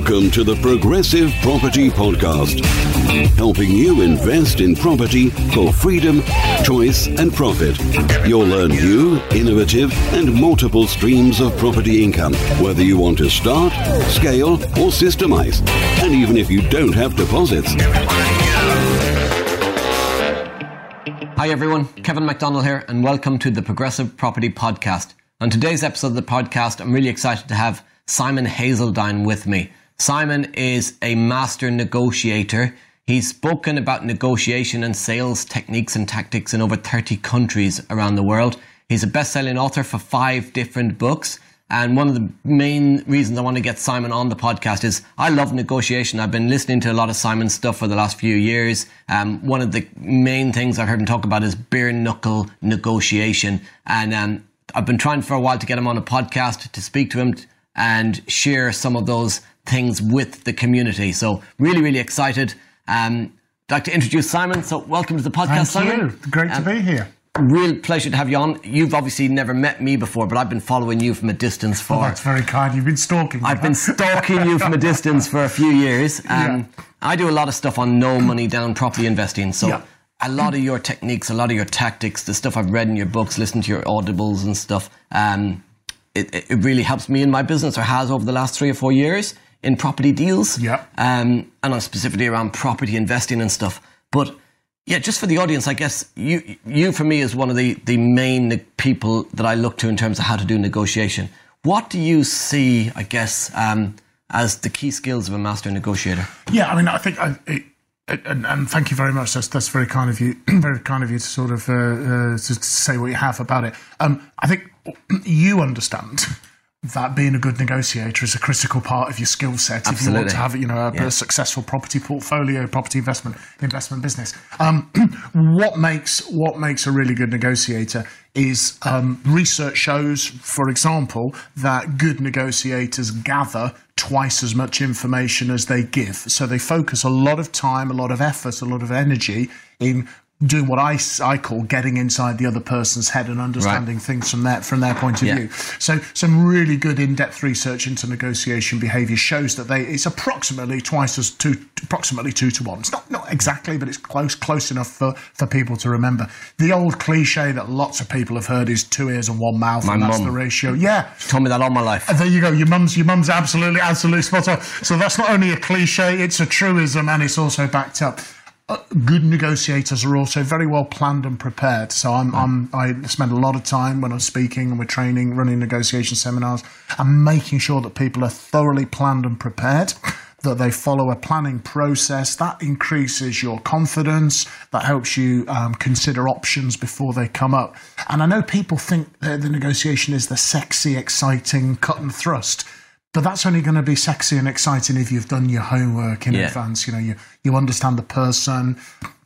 Welcome to the Progressive Property Podcast, helping you invest in property for freedom, choice, and profit. You'll learn new, innovative, and multiple streams of property income, whether you want to start, scale, or systemize, and even if you don't have deposits. Hi everyone, Kevin McDonnell here, and welcome to the Progressive Property Podcast. On today's episode of the podcast, I'm really excited to have Simon Hazeldine with me. Simon is a master negotiator. He's spoken about negotiation and sales techniques and tactics in over 30 countries around the world. He's a best selling author for five different books. And one of the main reasons I want to get Simon on the podcast is I love negotiation. I've been listening to a lot of Simon's stuff for the last few years. Um, one of the main things I've heard him talk about is bare knuckle negotiation. And um, I've been trying for a while to get him on a podcast to speak to him and share some of those things with the community. So really, really excited. Um, I'd like to introduce Simon. So welcome to the podcast, Thank Simon. you. Great Um, to be here. Real pleasure to have you on. You've obviously never met me before, but I've been following you from a distance for. Oh, that's very kind. You've been stalking. me, I've been stalking you from a distance for a few years. Um, Yeah. I do a lot of stuff on no money down property investing. So Yeah. a lot of your techniques, a lot of your tactics, the stuff I've read in your books, listened to your audibles and stuff, um, it it really helps me in my business or has over the last three or four years in property deals. Yeah. Um, and I'm specifically around property investing and stuff. But yeah, just for the audience, I guess you you for me is one of the the main people that I look to in terms of how to do negotiation. What do you see, I guess, um, as the key skills of a master negotiator? Yeah, I mean, I think, I, it, and, and thank you very much. That's that's very kind of you. very kind of you to sort of uh, uh, to say what you have about it. Um, I think you understand that being a good negotiator is a critical part of your skill set if you want to have you know a, Yeah. a successful property portfolio, property investment investment business. Um, what makes what makes a really good negotiator is um, research shows, for example, that good negotiators gather twice as much information as they give. So they focus a lot of time, a lot of effort, a lot of energy in doing what I, I call getting inside the other person's head and understanding things from that from their point of Yeah. view. So some really good in-depth research into negotiation behaviour shows that they it's approximately twice as two approximately two to one. It's not not exactly, but it's close close enough for, for people to remember. The old cliche that lots of people have heard is two ears and one mouth, My and that's mum. the ratio. Yeah. Told me that all my life. And there you go. Your mum's your mum's absolutely absolutely spot on. So that's not only a cliche; it's a truism, and it's also backed up. Uh, good negotiators are also very well planned and prepared. So I'm, I'm I spend a lot of time when I'm speaking and we're training, running negotiation seminars, and making sure that people are thoroughly planned and prepared. That they follow a planning process that increases your confidence, that helps you um, consider options before they come up. And I know people think that the negotiation is the sexy, exciting cut and thrust. But that's only going to be sexy and exciting if you've done your homework in Yeah. advance. You know, you you understand the person,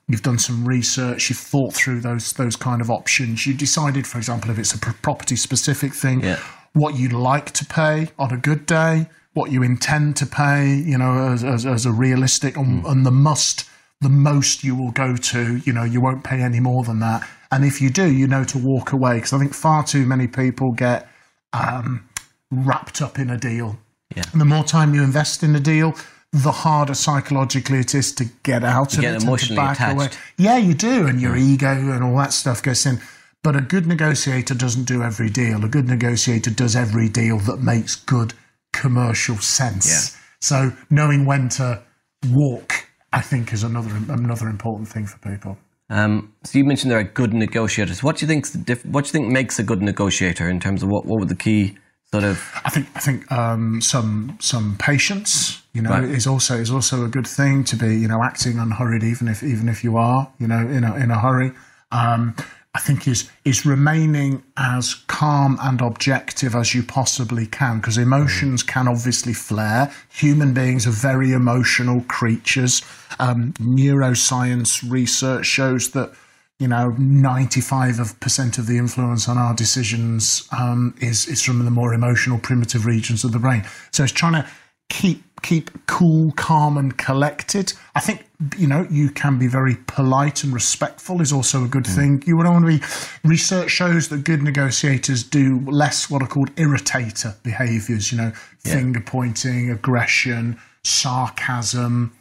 you've done some research, you've thought through those those kind of options. You decided, for example, if it's a property specific thing, Yeah. what you'd like to pay on a good day, what you intend to pay, you know, as, as, as a realistic, and, and the must, the most you will go to. You know, you won't pay any more than that. And if you do, you know to walk away because I think far too many people get um, wrapped up in a deal. Yeah. And the more time you invest in a deal, the harder psychologically it is to get out of get it and to emotionally back away. attached. Yeah, you do, and your ego and all that stuff goes in. But a good negotiator doesn't do every deal. A good negotiator does every deal that makes good commercial sense. Yeah. So knowing when to walk, I think, is another another important thing for people. Um, so you mentioned there are good negotiators. What do you think's the diff- What do you think makes a good negotiator in terms of what what were the key sort of? I think I think um, some some patience, you know, Right. is also is also a good thing to be, you know, acting unhurried, even if even if you are, you know, in a in a hurry. Um, I think is is remaining as calm and objective as you possibly can, because emotions can obviously flare. Human beings are very emotional creatures. Um, neuroscience research shows that you know, 95 of, percent of the influence on our decisions um, is, is from the more emotional, primitive regions of the brain. So it's trying to keep keep cool, calm, and collected. I think you know you can be very polite and respectful is also a good Mm. thing. You would want to be. Research shows that good negotiators do less what are called irritator behaviours. You know, finger pointing, aggression, sarcasm,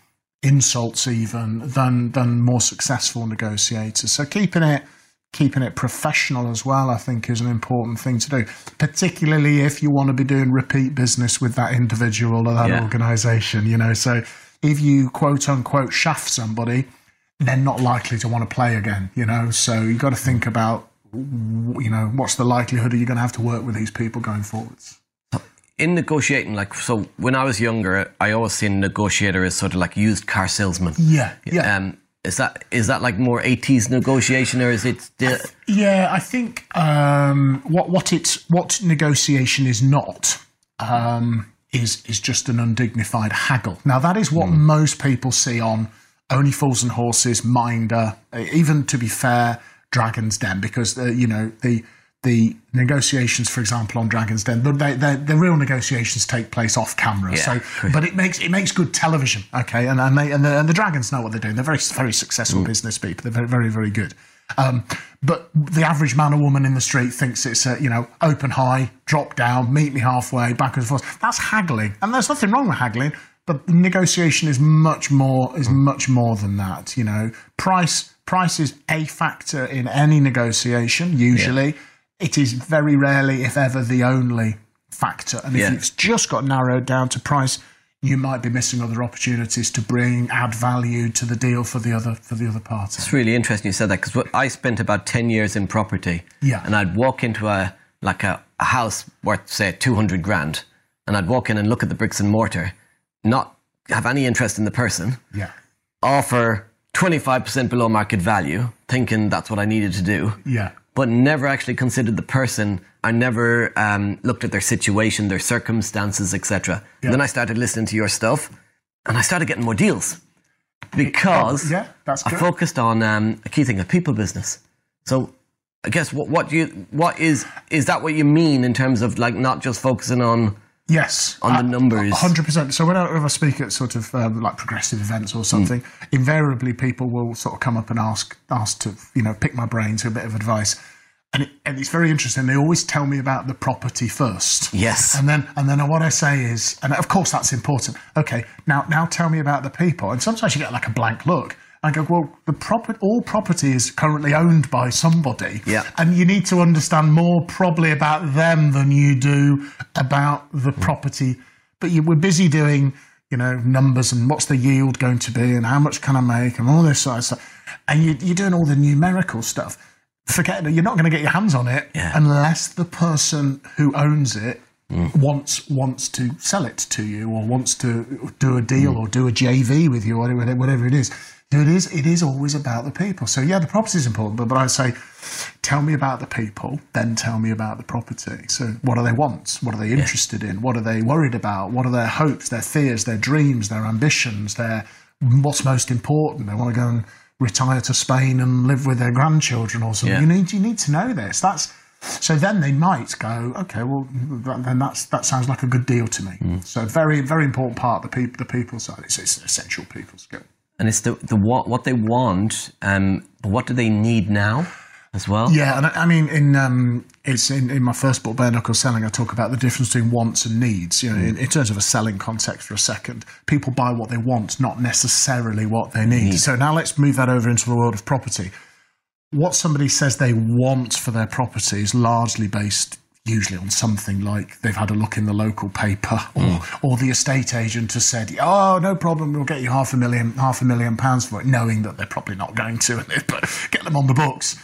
insults, even than than more successful negotiators. So keeping it keeping it professional as well, I think, is an important thing to do, particularly if you want to be doing repeat business with that individual or that Yeah. organisation. You know, so if you quote unquote shaft somebody, they're not likely to want to play again. You know, so you've got to think about, you know, what's the likelihood that you're going to have to work with these people going forwards. In negotiating, like so, when I was younger, I always seen negotiator as sort of like used car salesman. Yeah, yeah. Um, is that is that like more eighties negotiation, or is it still? Yeah, I think um, what what it's what negotiation is not um, is is just an undignified haggle. Now that is what most people see on Only Fools and Horses, Minder, even to be fair, Dragon's Den, because uh, you know the the negotiations, for example, on Dragon's Den, they, they, the real negotiations take place off camera. Yeah. So, but it makes it makes good television, okay? And and, they, and, the, and the Dragons know what they're doing. They're very very successful business people. They're very very very good. Um, but the average man or woman in the street thinks it's a, you know open high, drop down, meet me halfway, back and forth. That's haggling, and there's nothing wrong with haggling. But negotiation is much more is much more than that. You know, price price is a factor in any negotiation. Usually, it is very rarely, if ever, the only factor. And if Yeah. it's just got narrowed down to price, you might be missing other opportunities to bring add value to the deal for the other for the other party. It's really interesting you said that because I spent about ten years in property. Yeah. And I'd walk into a like a, a house worth say two hundred grand, and I'd walk in and look at the bricks and mortar, not have any interest in the person, Yeah, offer twenty five percent below market value, thinking that's what I needed to do. yeah, but never actually considered the person. I never um, looked at their situation, their circumstances, etc. Yeah. Then I started listening to your stuff, and I started getting more deals because yeah, that's I focused on um, a key thing, a people business. So I guess what what you what is is that what you mean in terms of like not just focusing on Yes, On the numbers. hundred percent. So whenever I speak at sort of um, like progressive events or something, invariably people will sort of come up and ask ask to you know pick my brain to a bit of advice, and it, and it's very interesting. They always tell me about the property first. yes, And then, and then what I say is, and of course that's important. Okay, now, now tell me about the people. And sometimes you get like a blank look. I go, well, the property, all property is currently owned by somebody. Yeah. And you need to understand more probably about them than you do about the hmm. property. But you were busy doing, you know, numbers and what's the yield going to be and how much can I make and all this sort of stuff. And you, you're doing all the numerical stuff. Forget it. You're not going to get your hands on it Yeah. unless the person who owns it hmm. wants wants to sell it to you or wants to do a deal hmm. or do a JV with you or whatever it is. It is it is always about the people. So yeah, the property is important, but, but I say, tell me about the people, then tell me about the property. So what do they want? What are they interested in? What are they worried about? What are their hopes, their fears, their dreams, their ambitions, their what's most important? They want to go and retire to Spain and live with their grandchildren or something. Yeah. You need you need to know this. That's so then they might go, okay, well that, then that's that sounds like a good deal to me. Mm. So very very important part the people the people side. It's, it's an essential people skill. And it's the the what what they want. Um, but what do they need now as well? Yeah, and I, I mean, in um, it's in, in my first book, Bare Knuckle Selling, I talk about the difference between wants and needs. You know, in, in terms of a selling context for a second, people buy what they want, not necessarily what they need. So now let's move that over into the world of property. What somebody says they want for their property is largely based. Usually on something like they've had a look in the local paper, or, hmm. or the estate agent has said, "Oh, no problem, we'll get you half a million, half a million pounds for it," knowing that they're probably not going to, but get them on the books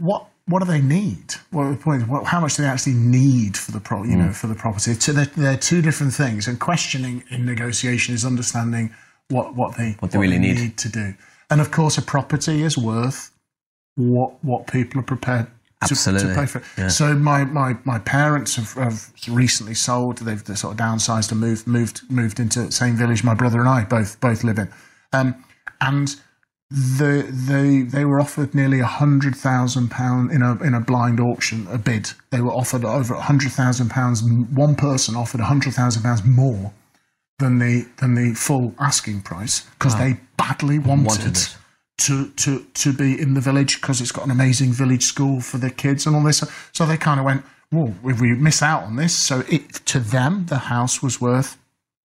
what what do they need? What the point? What, how much do they actually need for the pro? You know, hmm. for the property. So they're, they're two different things. And questioning in negotiation is understanding what what they What they really need. to do. And of course, a property is worth what what people are prepared. To, Absolutely. to pay for it. Yeah. So my, my, my parents have, have recently sold. They've sort of downsized and moved moved moved into the same village. My brother and I both both live in, um, and the they they were offered nearly a hundred thousand pound in a in a blind auction a bid. They were offered over a hundred thousand pounds. One person offered a hundred thousand pounds more than the than the full asking price because they badly wanted, Wanted it. To to to be in the village because it's got an amazing village school for the kids and all this. So they kind of went, "Well, we miss out on this, so it to them the house was worth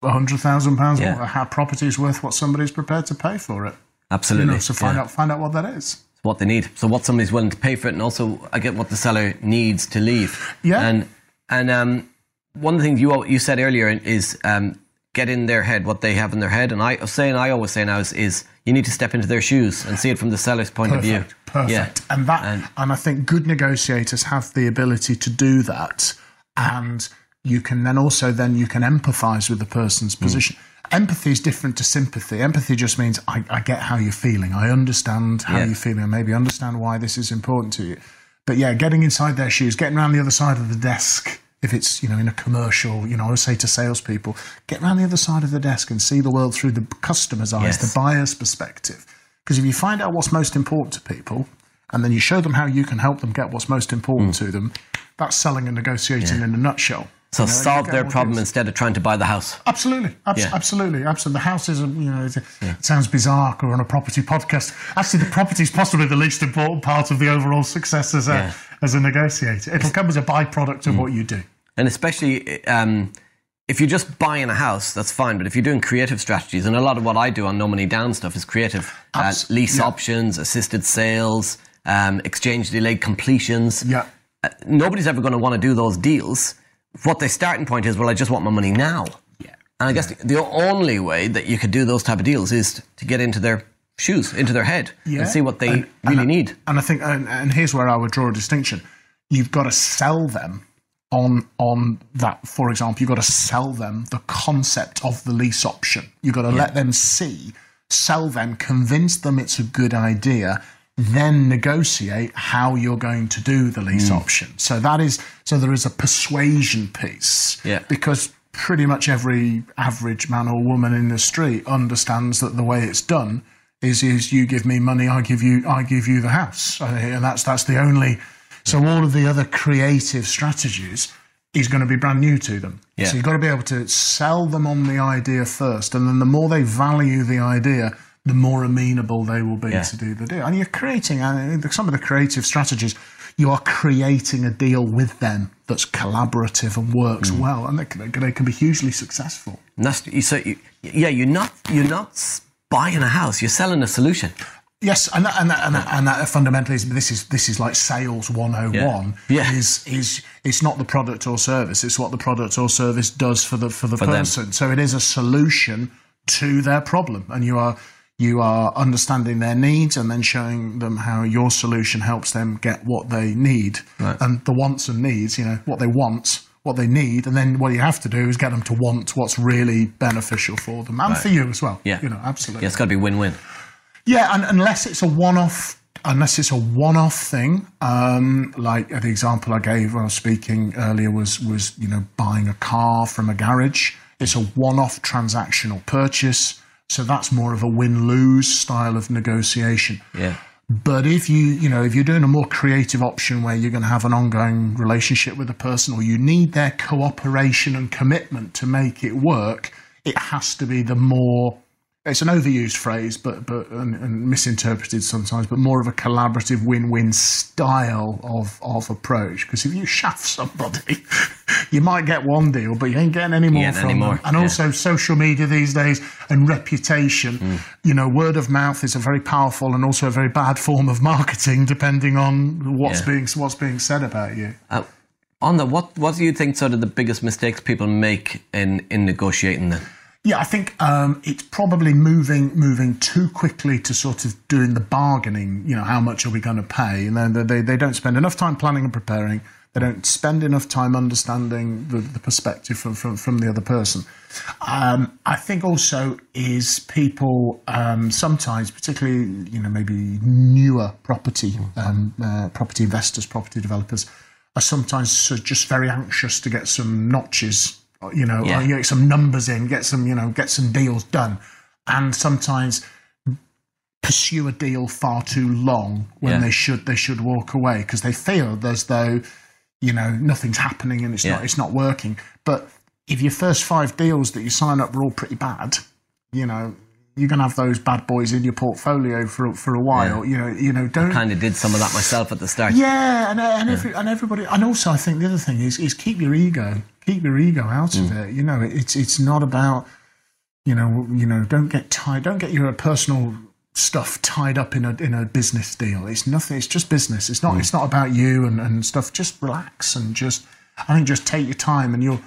a hundred thousand pounds. Yeah. A property is worth what somebody's prepared to pay for it. You Absolutely. know, so find Yeah. out find out what that is. what they need. So what somebody's willing to pay for it, and also I get what the seller needs to leave. Yeah. And and um, one of the things you you said earlier is um, get in their head what they have in their head, and I saying I always say now is, is you need to step into their shoes and see it from the seller's point Perfect. of view. Perfect. Yeah. And that And- and, I think good negotiators have the ability to do that and you can then also then you can empathize with the person's Hmm. position. Empathy is different to sympathy. Empathy just means I, I get how you're feeling. I understand how Yeah. you're feeling and maybe understand why this is important to you. But yeah, getting inside their shoes, getting around the other side of the desk, if it's, you know, in a commercial, you know, I would say to salespeople, get around the other side of the desk and see the world through the customer's eyes, Yes. the buyer's perspective. Because if you find out what's most important to people, and then you show them how you can help them get what's most important mm. to them, that's selling and negotiating in a nutshell. So You know, solve their problem instead of trying to buy the house. Absolutely, abs- Yeah. absolutely, absolutely. The house is, you know, it's a, it sounds bizarre. We're on a property podcast. Actually, the property is possibly the least important part of the overall success as a Yeah. as a negotiator. It'll come as a byproduct of what you do. And especially um, if you're just buying a house, that's fine. But if you're doing creative strategies, and a lot of what I do on No Money Down stuff is creative uh, lease yeah. options, assisted sales, um, exchange delayed completions. Yeah, Uh, nobody's ever going to want to do those deals. What their starting point is, well, I just want my money now. yeah. And I guess the, the only way that you could do those type of deals is to get into their shoes, into their head, Yeah. and see what they And- really and, need. And I think, and, and here's where I would draw a distinction. You've got to sell them on on that. For example, you've got to sell them the concept of the lease option. You've got to let them see, sell them, convince them it's a good idea. Then negotiate how you're going to do the lease Mm. option. So that is so there is a persuasion piece. Yeah. Because pretty much every average man or woman in the street understands that the way it's done is is you give me money, I give you I give you the house, and that's that's the only. So all of the other creative strategies is going to be brand new to them. Yeah. So you've got to be able to sell them on the idea first, and then the more they value the idea, the more amenable they will be Yeah. to do the deal. And you're creating uh, some of the creative strategies. You are creating a deal with them that's collaborative and works Mm. well, and they can, they can be hugely successful. And that's, so you, yeah, you're not you're not buying a house. You're selling a solution. Yes, and that, and that, and, that, and that fundamentally is this is this is like sales 101. Yeah. Yeah. Is is it's not the product or service, it's what the product or service does for the for the them. person. So it is a solution to their problem and you are you are understanding their needs and then showing them how your solution helps them get what they need. Right. And the wants and needs, you know, what they want, what they need, and then what you have to do is get them to want what's really beneficial for them and for you as well. Yeah. You know, absolutely. Yeah, it's got to be win-win. Yeah, and unless it's a one-off, unless it's a one-off thing, um, like the example I gave when I was speaking earlier was was you know buying a car from a garage. It's a one-off transactional purchase, so that's more of a win-lose style of negotiation. Yeah. But if you, you know, if you're doing a more creative option where you're going to have an ongoing relationship with a person or you need their cooperation and commitment to make it work, it has to be the more, it's an overused phrase, but, but, and, and misinterpreted sometimes, but more of a collaborative win-win style of, of approach. Because if you shaft somebody, you might get one deal, but you ain't getting any more from them. And yeah. also social media these days and reputation. You know, word of mouth is a very powerful and also a very bad form of marketing, depending on what's Yeah. being what's being said about you. Uh, on that, what what do you think sort of the biggest mistakes people make in in negotiating then? Yeah, I think um, it's probably moving moving too quickly to sort of doing the bargaining. You know, how much are we going to pay? And then they, they, don't spend enough time planning and preparing. They don't spend enough time understanding the, the perspective from, from, from the other person. Um, I think also is people um, sometimes, particularly you know maybe newer property um, uh, property investors, property developers, are sometimes just very anxious to get some notches, Uh, you know, Yeah. or, you get some numbers in, get some you know get some deals done, and sometimes pursue a deal far too long when Yeah. they should they should walk away because they feel as though you know nothing's happening and it's Yeah. not it's not working but if your first five deals that you sign up were all pretty bad, you know, you're going to have those bad boys in your portfolio for for a while. You know, you know, don't Kind of did some of that myself at the start. yeah, and and, every, and everybody, and also I think the other thing is is keep your ego, keep your ego out of mm. it. You know, it's it's not about, you know, you know, don't get tied, don't get your personal stuff tied up in a in a business deal. It's nothing. It's just business. It's not. Mm. It's not about you and and stuff. Just relax and just, I think, just take your time. And you'll,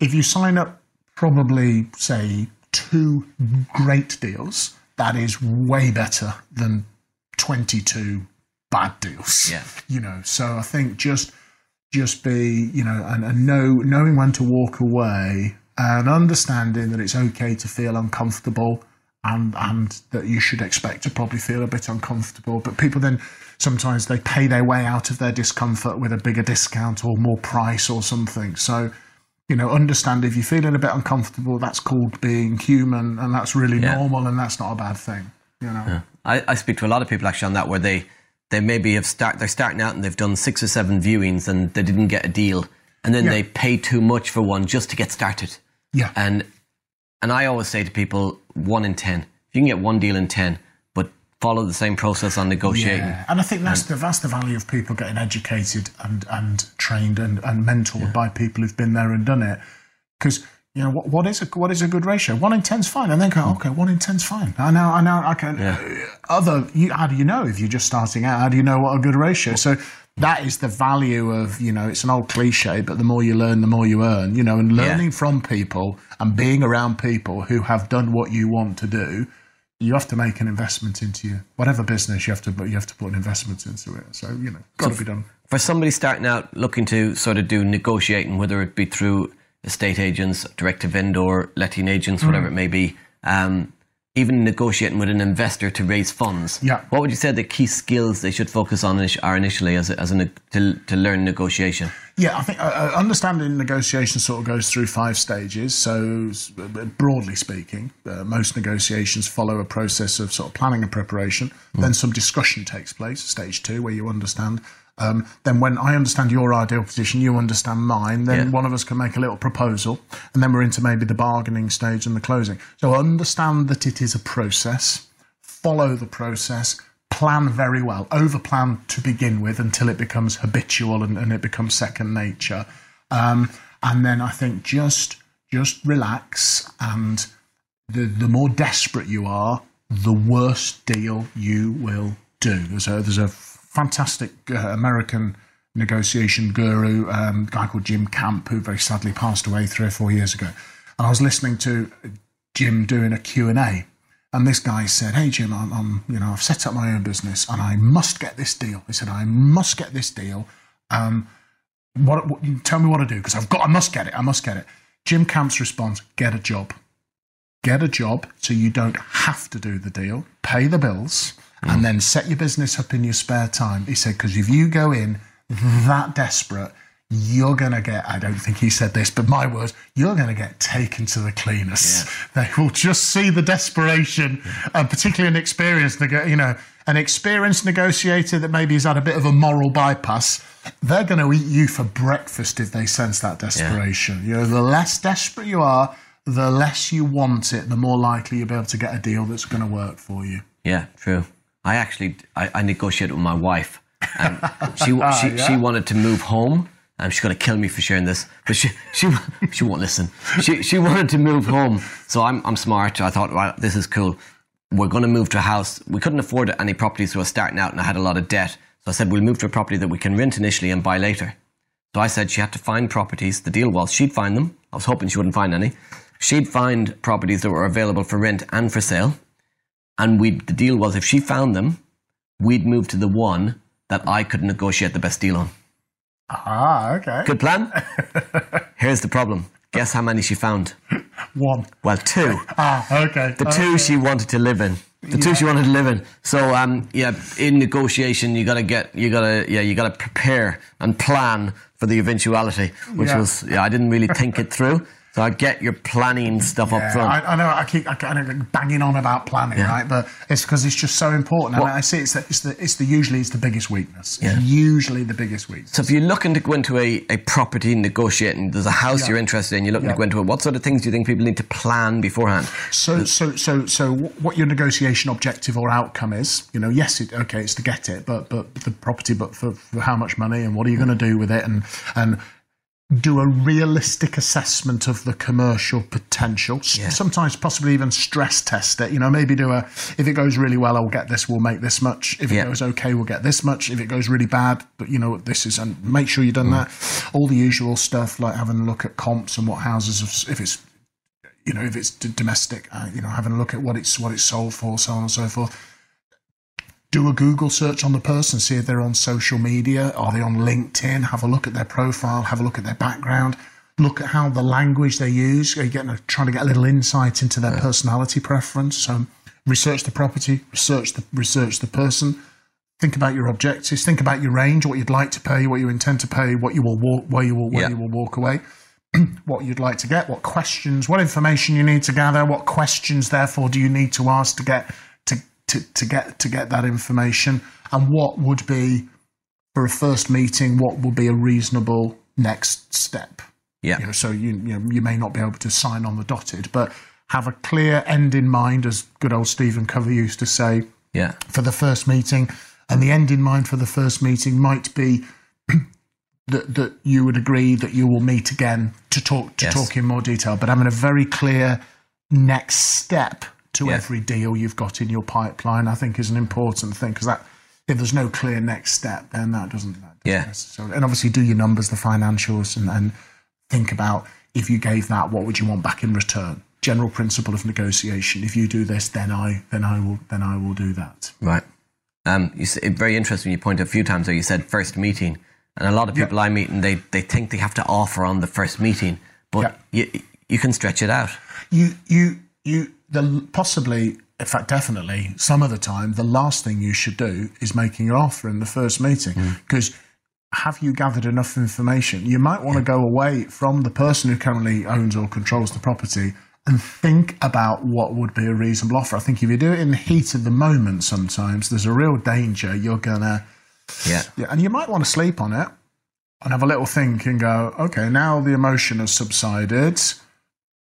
if you sign up, probably say two great deals. That is way better than twenty two bad deals. Yeah. You know, so I think just just be, you know, and, and know knowing when to walk away and understanding that it's okay to feel uncomfortable and and that you should expect to probably feel a bit uncomfortable. But people then sometimes they pay their way out of their discomfort with a bigger discount or more price or something. So you know, understand if you're feeling a bit uncomfortable, that's called being human, and that's really Yeah. normal, and that's not a bad thing. You know, I, I speak to a lot of people actually on that where they they maybe have start they're starting out and they've done six or seven viewings and they didn't get a deal and then Yeah. they pay too much for one just to get started. yeah, And and I always say to people one in ten. If you can get one deal in ten, follow the same process on negotiating. Yeah, and I think that's the that's the value of people getting educated and and trained and, and mentored by people who've been there and done it. Because you know what, what is a what is a good ratio? One in ten's fine, and then go hmm. okay, one in ten's fine. I know, I know, I can. Uh, other, you, how do you know if you're just starting out? How do you know what a good ratio? So. That is the value of, you know, it's an old cliche, but the more you learn, the more you earn, you know, and learning from people and being around people who have done what you want to do, you have to make an investment into your whatever business you have to but you have to put an investment into it so you know got to be done For somebody starting out looking to sort of do negotiating, whether it be through estate agents, direct to vendor, letting agents, Mm. whatever it may be, um, even negotiating with an investor to raise funds. Yeah. What would you say the key skills they should focus on are initially as a, as a, to, to learn negotiation? yeah i think uh, uh, understanding negotiation sort of goes through five stages so uh, broadly speaking uh, most negotiations follow a process of sort of planning and preparation then some discussion takes place stage two where you understand um, then when I understand your ideal position, you understand mine, then Yeah. one of us can make a little proposal, and then we're into maybe the bargaining stage and the closing. So understand that it is a process, follow the process, plan very well, over plan to begin with until it becomes habitual and, and it becomes second nature. Um, and then I think just just relax and the the more desperate you are, the worse deal you will do. There's a there's a fantastic uh, American negotiation guru, um, guy called Jim Camp, who very sadly passed away three or four years ago. And I was listening to Jim doing a Q&A. And this guy said, "Hey Jim, I'm, I'm, you know, I've set up my own business, and I must get this deal." He said, "I must get this deal. Um, what, what? Tell me what to do because I've got. I must get it. I must get it." Jim Camp's response: "Get a job. Get a job so you don't have to do the deal. Pay the bills, and then set your business up in your spare time." He said, "Because if you go in that desperate." You're gonna get, I don't think he said this, but my words, you're gonna get taken to the cleaners. They will just see the desperation, and particularly an experienced, you know, an experienced negotiator that maybe has had a bit of a moral bypass. They're going to eat you for breakfast if they sense that desperation. You know, the less desperate you are, the less you want it, the more likely you'll be able to get a deal that's going to work for you. Yeah, true. I actually I, I negotiated with my wife, and she she, ah, she wanted to move home. And she's gonna kill me for sharing this, but she she she won't listen. She she wanted to move home, so I'm I'm smart. I thought, well, this is cool. We're gonna move to a house. We couldn't afford any properties, so I was starting out, and I had a lot of debt. So I said, we'll move to a property that we can rent initially and buy later. So I said she had to find properties. The deal was she'd find them. I was hoping she wouldn't find any. She'd find properties that were available for rent and for sale. And we the deal was if she found them, we'd move to the one that I could negotiate the best deal on. Ah, okay. Good plan? Here's the problem. Guess how many she found? One. Well, two. Ah, okay. The two she wanted to live in. The two she wanted to live in. So, um, yeah, in negotiation, you gotta get, you gotta, yeah, you gotta prepare and plan for the eventuality, which Yeah. was, yeah, I didn't really think it through. So I get your planning stuff up Yeah, front. I, I know I keep I kind of banging on about planning, Yeah. right? But it's because it's just so important. And I see it's the, it's the it's the usually it's the biggest weakness. Yeah. It's usually the biggest weakness. so if you're looking to go into a, a property negotiating, there's a house Yeah. you're interested in, you're looking to go into it, what sort of things do you think people need to plan beforehand? So, so, so, so, what your negotiation objective or outcome is? You know, yes, it, okay, it's to get it, but but the property, but for, for how much money and what are you going to do with it, and and do a realistic assessment of the commercial potential. Yeah. Sometimes, possibly even stress test it. You know, maybe do a if it goes really well, I'll get this. We'll make this much. If it Yeah. goes okay, we'll get this much. If it goes really bad, but you know, this is and make sure you've done that. All the usual stuff like having a look at comps and what houses have, if it's you know, if it's d- domestic, uh, you know, having a look at what it's what it's sold for, so on and so forth. Do a Google search on the person, see if they're on social media, are they on LinkedIn? Have a look at their profile, have a look at their background, look at how the language they use. Are you getting a, trying to get a little insight into their personality preference? So, research the property, research the research the person. Think about your objectives. Think about your range, what you'd like to pay, what you intend to pay, what you will walk, where you will, where Yeah. you will walk away what you'd like to get, what questions, what information you need to gather, what questions therefore do you need to ask to get to, to, get to get that information, and what would be for a first meeting, what would be a reasonable next step. Yeah. You know, so you you, know, you may not be able to sign on the dotted, but have a clear end in mind, as good old Stephen Covey used to say Yeah. for the first meeting, and the end in mind for the first meeting might be that that you would agree that you will meet again to talk to Yes. talk in more detail, but having a very clear next step to Yeah. every deal you've got in your pipeline, I think, is an important thing because that if there's no clear next step, then that doesn't, that doesn't Yeah. necessarily. And obviously, do your numbers, the financials, and, and think about if you gave that, what would you want back in return? General principle of negotiation. If you do this, then I then I will then I will do that. Right. Um, you very interesting. You pointed a few times there. You said first meeting, and a lot of people I meet, and they they think they have to offer on the first meeting, but you you can stretch it out. you you you the possibly in fact definitely some of the time the last thing you should do is making an offer in the first meeting. Mm. Because have you gathered enough information? You might want to go away from the person who currently owns or controls the property and think about what would be a reasonable offer. I think if you do it in the heat of the moment sometimes there's a real danger you're gonna Yeah. yeah, and you might want to sleep on it and have a little think and go, okay, now the emotion has subsided.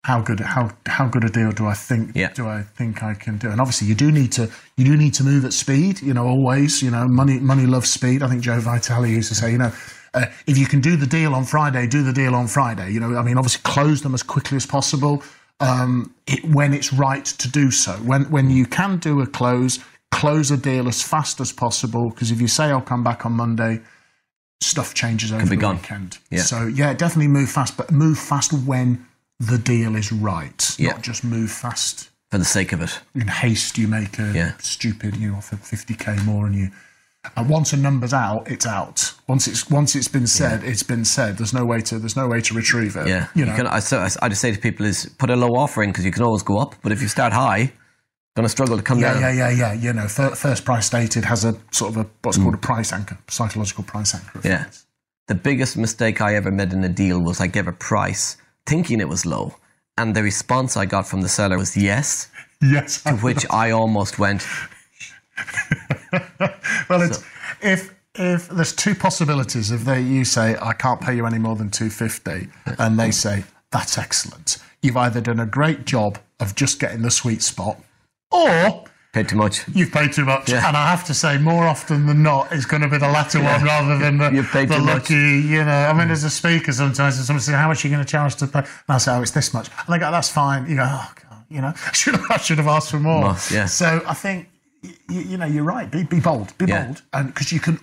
How good how how good a deal do I think Yeah. do I think I can do? And obviously you do need to you do need to move at speed, you know, always, you know, money money loves speed. I think Joe Vitale used to say, you know, uh, if you can do the deal on Friday, do the deal on Friday. You know, I mean, obviously close them as quickly as possible um, it, when it's right to do so. When when you can do a close, close a deal as fast as possible. Because if you say I'll come back on Monday, stuff changes over the gone. weekend. Yeah. So yeah, definitely move fast, but move fast when the deal is right. Yeah. Not just move fast For the sake of it. in haste. You make a Yeah. stupid, you offer fifty k more, and you. And once a number's out, it's out. Once it's once it's been said, it's been said. There's no way to there's no way to retrieve it. Yeah. you know. can, I, so I, just say to people is put a low offer in because you can always go up, but if you start high, going to struggle to come Yeah, down. yeah, yeah, yeah. You know, fir- first price stated has a sort of a what's called a price anchor, psychological price anchor. Mm. Yeah. The biggest mistake I ever made in a deal was I gave a price thinking it was low, and the response I got from the seller was yes, Yes. to which I almost went, well, it's if if there's two possibilities. If they you say I can't pay you any more than two fifty, and they say that's excellent. You've either done a great job of just getting the sweet spot, or paid too much. you've paid too much. Yeah. And I have to say, more often than not, it's going to be the latter one rather than the, You've paid the too much. lucky. You know, I mean, mm. as a speaker, sometimes someone says, "How much are you going to charge to pay?" And I say, "Oh, it's this much." And they go, "That's fine." You go, "Oh God," you know, should have, I should have asked for more. More, yeah. So I think you, you know you're right. Be be bold. Be Yeah. bold, and because you can,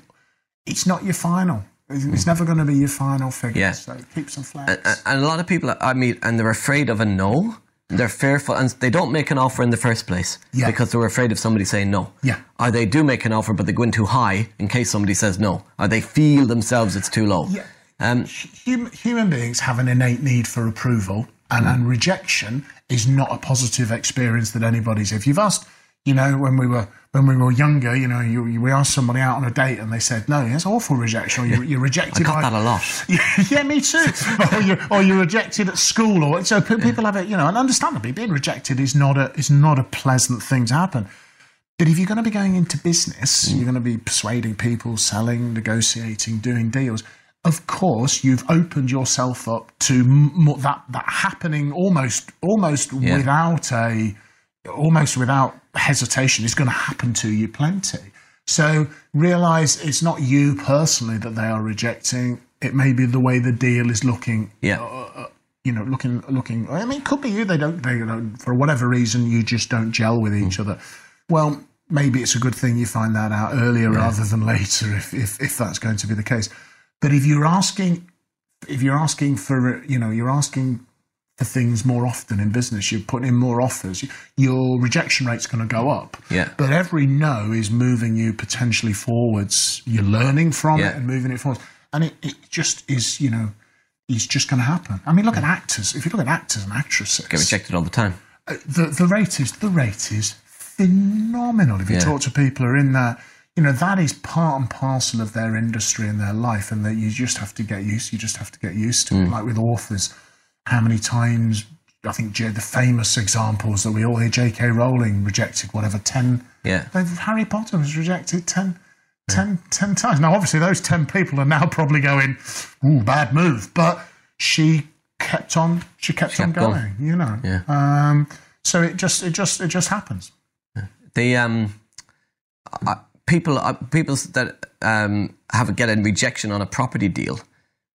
it's not your final. It's, never going to be your final figure. Yeah. So keep some flex. A- And a lot of people I meet, and they're afraid of a no. They're fearful, and they don't make an offer in the first place Yeah. because they're afraid of somebody saying no. Yeah. Or they do make an offer, but they go in too high in case somebody says no. Or they feel themselves it's too low. Yeah. Um, Hum, human beings have an innate need for approval, and, and rejection is not a positive experience that anybody's. If you've asked, you know, when we were when we were younger, you know, you, you, we asked somebody out on a date and they said no. That's awful rejection. Or you're, you're rejected. I got by, that a lot. yeah, me too. or, you're, or you're rejected at school, or so pe- people have it. You know, and understandably, being rejected is not a is not a pleasant thing to happen. But if you're going to be going into business, mm. you're going to be persuading people, selling, negotiating, doing deals. Of course, you've opened yourself up to m- that that happening almost almost Yeah. without a almost without hesitation. It's going to happen to you plenty. So realize it's not you personally that they are rejecting. It may be the way the deal is looking Yeah. Uh, uh, you know, looking, looking. I mean, it could be you. They don't. They don't. For whatever reason, you just don't gel with each mm. other. Well, maybe it's a good thing you find that out earlier rather than later, if, if if that's going to be the case. But if you're asking, if you're asking for, you know, you're asking things more often in business, you're putting in more offers. Your rejection rate's going to go up. Yeah. But every no is moving you potentially forwards. You're learning from Yeah. it and moving it forwards, and it, it just is, you know, it's just going to happen. I mean, look at actors. If you look at actors and actresses, Get rejected all the time. uh, the the rate is the rate is phenomenal. If you Yeah. talk to people who are in that, you know, that is part and parcel of their industry and their life, and that you just have to get used. You just have to get used to it. Mm. Like with authors, how many times? I think the famous examples that we all hear: J.K. Rowling rejected whatever ten. Yeah. Harry Potter was rejected 10, 10, 10 times. Now, obviously, those 10 people are now probably going, ooh, bad move. But she kept on, she kept on kept going. going, you know. Yeah. Um, so it just, it just, it just happens. the um, uh, people uh, people that um, have a, get a rejection on a property deal,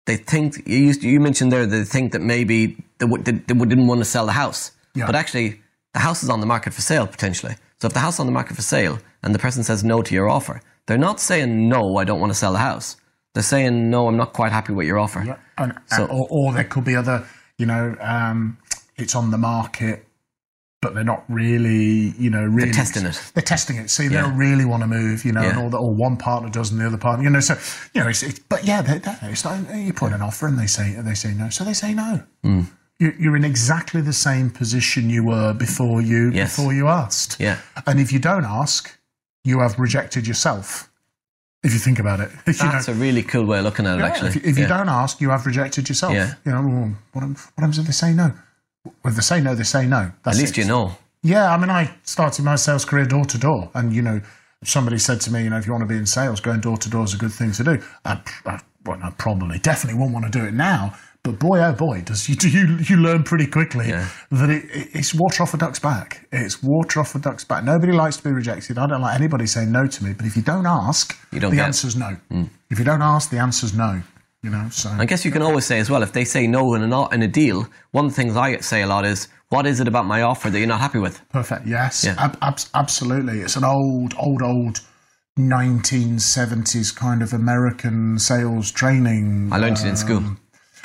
they think you you mentioned there they think that maybe they, they didn't want to sell the house, Yeah. but actually the house is on the market for sale potentially. So if the house is on the market for sale and the person says no to your offer, they're not saying no, I don't want to sell the house. They're saying no, I'm not quite happy with your offer. Yeah. And, So- or, or there could be other, you know, um, it's on the market, but they're not really, you know, really they're testing it. They're testing it. See, they Yeah. don't really want to move, you know, and all the, or one partner does and the other partner, you know. So, you know, it's, it's but yeah, they, they, it's not, you put an offer and they say they say no, so they say no. Hmm. You, you're in exactly the same position you were before you Yes. before you asked. Yeah. And if you don't ask, you have rejected yourself. If you think about it, you know, That's a really cool way of looking at it, yeah, actually. If, you- if you don't ask, you have rejected yourself. Yeah. You know, what, what happens if they say no? Well, if they say no, they say no. That's At least it. you know. Yeah, I mean, I started my sales career door to door, and you know, somebody said to me, you know, if you want to be in sales, going door to door is a good thing to do. I, I, well, no, probably, definitely wouldn't want to do it now. But boy, oh boy, does you you you learn pretty quickly Yeah. that it, it- it's water off a duck's back. It's water off a duck's back. Nobody likes to be rejected. I don't like anybody saying no to me. But if you don't ask, You don't the get- answer's no. Mm. If you don't ask, the answer's no. You know, so I guess you can always say as well, if they say no in a, in a deal, one of the things I say a lot is, what is it about my offer that you're not happy with? Perfect. Yes. Yeah. Ab- abs- absolutely. It's an old, old, old 1970s kind of American sales training. I learned it in school.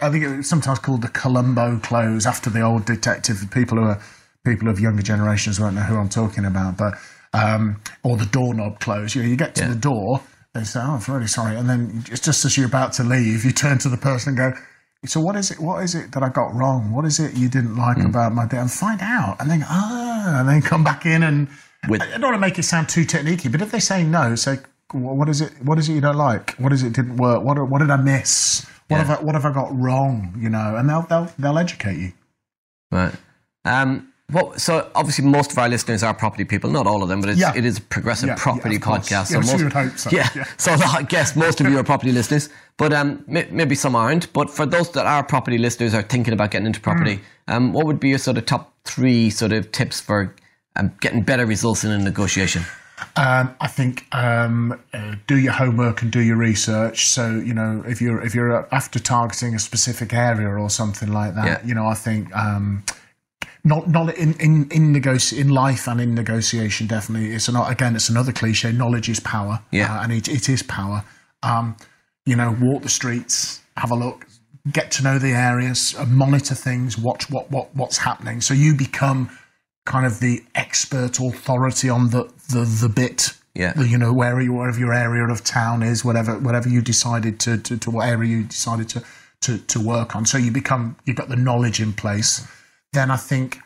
I think it's sometimes called the Columbo close after the old detective. People who are people of younger generations won't know who I'm talking about, but um, or the doorknob close. You know, you get to Yeah. the door, they say, "Oh, I'm really sorry," and then just, just as you're about to leave, you turn to the person and go. So what is it? What is it that I got wrong? What is it you didn't like Hmm. about my day? And find out, and then ah, and then come back in and. With- I don't want to make it sound too techniquey, but if they say no, say, "What is it? What is it you don't like? What is it didn't work? What what did I miss? What Yeah. have I, what have I got wrong? You know?" And they'll they'll they'll educate you. Right. Um, well, so obviously most of our listeners are property people, not all of them, but it's, Yeah. it is a progressive Yeah, yeah, property course. podcast. Yes, most, would hope so. Yeah, Yeah. so I guess most of you are property listeners, but um, maybe some aren't. But for those that are property listeners, are thinking about getting into property, Mm. um, what would be your sort of top three sort of tips for um, getting better results in a negotiation? Um, I think um, uh, do your homework and do your research. So you know if you're if you're after targeting a specific area or something like that, Yeah. you know I think um, not not in in in negoti- in life and in negotiation definitely. It's not again it's another cliche. Knowledge is power. Yeah. uh, and it, it is power. Um, you know, walk the streets, have a look, get to know the areas, uh, monitor things, watch what what what's happening. So you become kind of the expert authority on the the, the bit. Yeah. The, you know, where you, wherever your area of town is, whatever whatever you decided to, to, to what area you decided to, to to work on. So you become you've got the knowledge in place. Then I think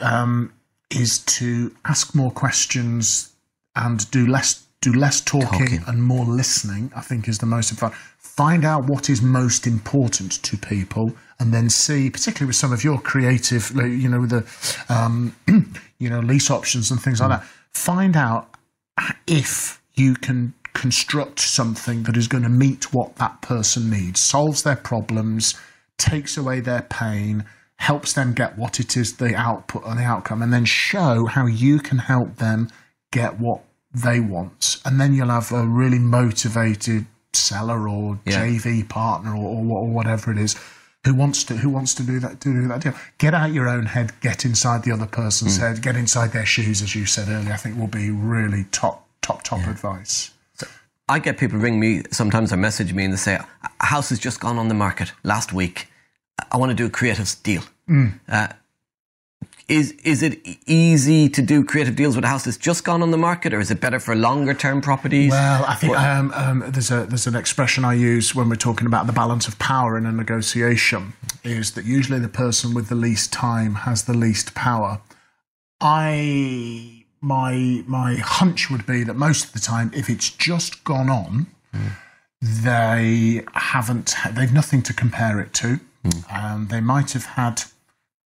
um, is to ask more questions and do less do less talking, Talking. and more listening. I think is the most important. Find out what is most important to people, and then see, particularly with some of your creative, you know, the um, you know lease options and things like that. Find out if you can construct something that is going to meet what that person needs, solves their problems, takes away their pain, helps them get what it is the output and the outcome, and then show how you can help them get what they want. And then you'll have a really motivated seller or Yeah. JV partner or, or, whatever it is. Who wants to who wants to do that to do that deal? Get out your own head, get inside the other person's hmm. head, get inside their shoes, as you said earlier. I think will be really top top top advice. I get people ring me sometimes or message me and they say, "A house has just gone on the market last week. I want to do a creative deal." Uh, is is it easy to do creative deals with a house that's just gone on the market, or is it better for longer term properties? Well, I think um, um, there's a there's an expression I use when we're talking about the balance of power in a negotiation is that usually the person with the least time has the least power. I my my hunch would be that most of the time, if it's just gone on, they haven't they've nothing to compare it to. Um, they might have had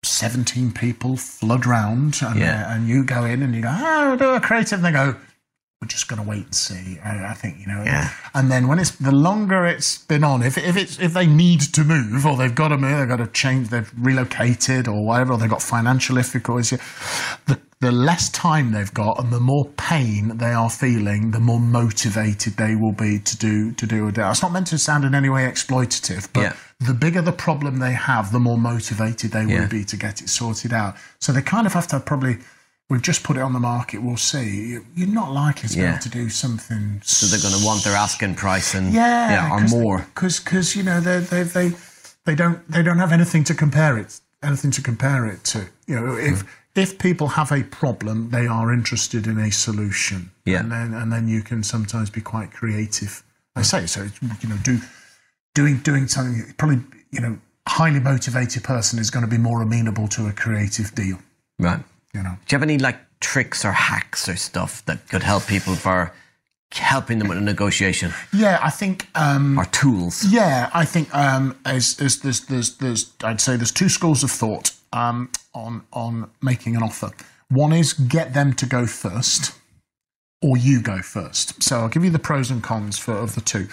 17 people flood round and, Yeah. uh, and you go in and you go, oh, do a creative. And they go, we're just going to wait and see. I, I think, you know. Yeah. And then when it's the longer it's been on, if, if it's if they need to move or they've got to move, they've got to change, they've relocated or whatever, or they've got financial difficulties, the, the less time they've got and the more pain they are feeling, the more motivated they will be to do to do a deal. It's not meant to sound in any way exploitative, but Yeah. the bigger the problem they have, the more motivated they Yeah. will be to get it sorted out. So they kind of have to probably. We've just put it on the market. We'll see. You're not likely to be able to do something. so they're going to want their asking price and Yeah, or more. because because you know they they they they don't they don't have anything to compare it anything to compare it to. You know, if Hmm. if people have a problem, they are interested in a solution. Yeah. and then and then you can sometimes be quite creative. I say so. You know, do doing doing something probably you know highly motivated person is going to be more amenable to a creative deal. Right. You know. Do you have any like tricks or hacks or stuff that could help people for helping them with a negotiation Yeah, I think. Um, or tools? Yeah, I think um, as, as there's, there's, there's, I'd say there's two schools of thought um, on on making an offer. One is get them to go first, or you go first. So I'll give you the pros and cons for of the two.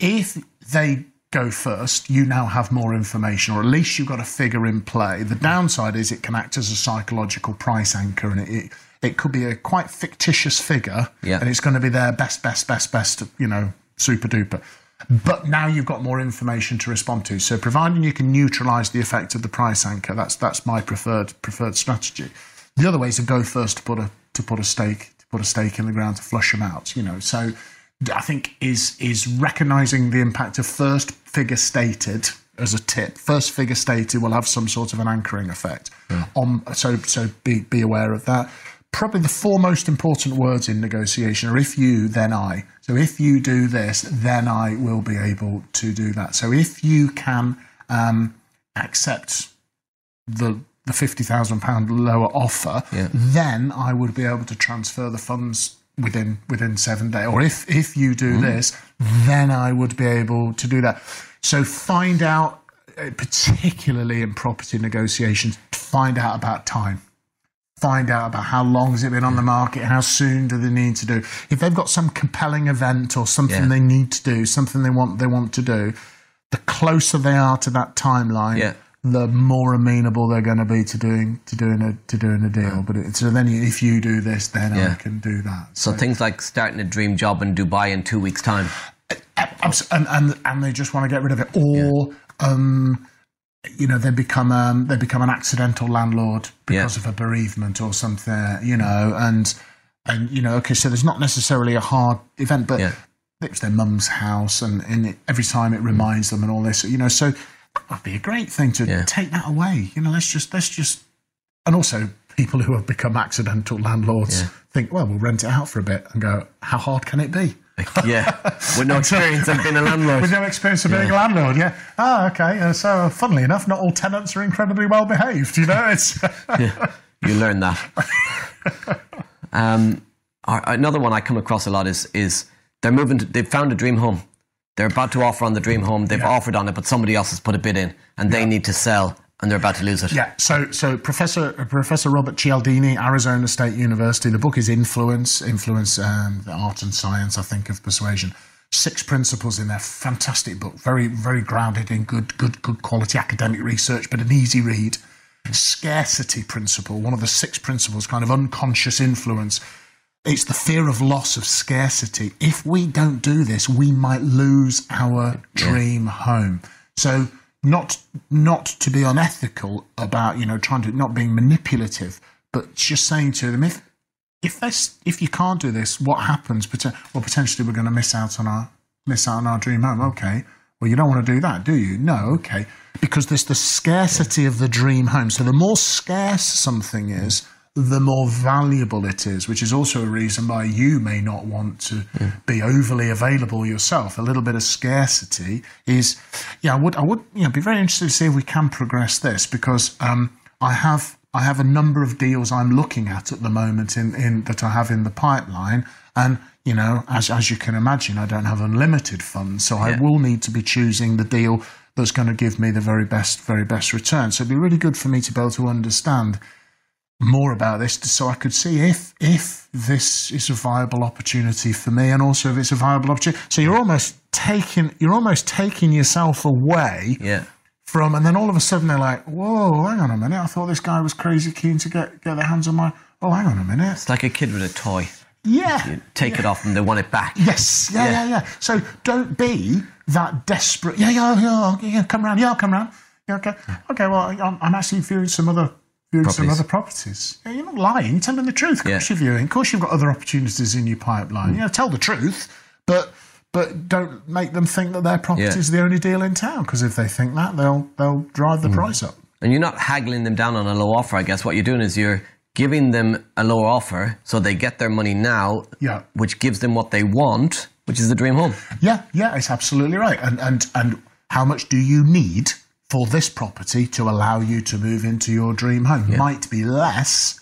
If they go first, you now have more information, or at least you've got a figure in play. The downside is it can act as a psychological price anchor, and it it, it could be a quite fictitious figure, Yeah. and it's going to be their best, best, best, best, you know, super duper. But now you've got more information to respond to. So providing you can neutralise the effect of the price anchor, that's that's my preferred preferred strategy. The other way is to go first to put a to put a stake to put a stake in the ground to flush them out. You know, so I think is is recognising the impact of first figure stated as a tip. First figure stated will have some sort of an anchoring effect. On um, so so be be aware of that. Probably the four most important words in negotiation are if you, then I. So if you do this, then I will be able to do that. So if you can um, accept the the fifty thousand pound lower offer, Yeah. then I would be able to transfer the funds within within seven days. Or if if you do this, then I would be able to do that. So find out, uh, particularly in property negotiations, find out about time. Find out about how long has it been on the market, how soon do they need to do. If they've got some compelling event or something Yeah. they need to do, something they want they want to do, the closer they are to that timeline, Yeah. the more amenable they're going to be to doing to doing a to doing a deal. But it, so then, if you do this, then Yeah. I can do that. So things like starting a dream job in Dubai in two weeks' time. And and and they just want to get rid of it, or um, you know, they become um, they become an accidental landlord because of a bereavement or something, you know, and and you know, okay, so there's not necessarily a hard event, but Yeah. it was their mum's house, and and it, every time it reminds them and all this, you know, so that would be a great thing to Yeah. take that away, you know. Let's just let's just, and also people who have become accidental landlords Yeah. think, well, we'll rent it out for a bit and go, how hard can it be? Yeah, with no experience of being a landlord. With no experience of being a landlord, yeah. Oh, okay. Uh, so, funnily enough, not all tenants are incredibly well behaved. You know, it's Yeah, You learn that. um, another one I come across a lot is is they're moving. To, they've found a dream home. They're about to offer on the dream home. They've offered on it, but somebody else has put a bid in, and they need to sell, and they're about to lose it. Yeah, so so Professor Professor Robert Cialdini, Arizona State University. The book is Influence, Influence, um, the art and science, I think, of persuasion. Six principles in there. Fantastic book. Very very grounded in good good good quality academic research, but an easy read. Scarcity principle, one of the six principles, kind of unconscious influence. It's the fear of loss of scarcity. If we don't do this, we might lose our dream home. So not not to be unethical about you know trying to not being manipulative, but just saying to them if if this if you can't do this, what happens? Well, potentially we're going to miss out on our miss out on our dream home. Okay. Well, you don't want to do that, do you? No. Okay. Because there's the scarcity of the dream home. So the more scarce something is, the more valuable it is, which is also a reason why you may not want to be overly available yourself. A little bit of scarcity is, yeah, I would, I would, you know, be very interested to see if we can progress this because um, I have, I have a number of deals I'm looking at at the moment in, in that I have in the pipeline, and you know, as as you can imagine, I don't have unlimited funds, so I will need to be choosing the deal that's going to give me the very best, very best return. So it'd be really good for me to be able to understand more about this so I could see if if this is a viable opportunity for me and also if it's a viable opportunity. So you're almost taking you're almost taking yourself away Yeah. from and then all of a sudden they're like, Whoa, hang on a minute, I thought this guy was crazy keen to get get their hands on my oh hang on a minute. It's like a kid with a toy. Yeah. Take it off and they want it back. Yes, yeah, Yeah. yeah, yeah, So don't be that desperate. Yeah, yeah, yeah, yeah. Come round. Yeah, I'll come round. Yeah, okay, okay. Well, I'm, I'm actually viewing some other viewing some other properties. Yeah, you're not lying. You're telling the truth. Of course Yeah. you're viewing. Of course you've got other opportunities in your pipeline. Hmm. You know, tell the truth, but but don't make them think that their property Yeah. is the only deal in town. Because if they think that, they'll they'll drive the hmm. price up. And you're not haggling them down on a low offer, I guess. What you're doing is you're giving them a lower offer so they get their money now, Yeah. which gives them what they want, which is the dream home. Yeah, yeah, it's absolutely right. And and and how much do you need for this property to allow you to move into your dream home? Might be less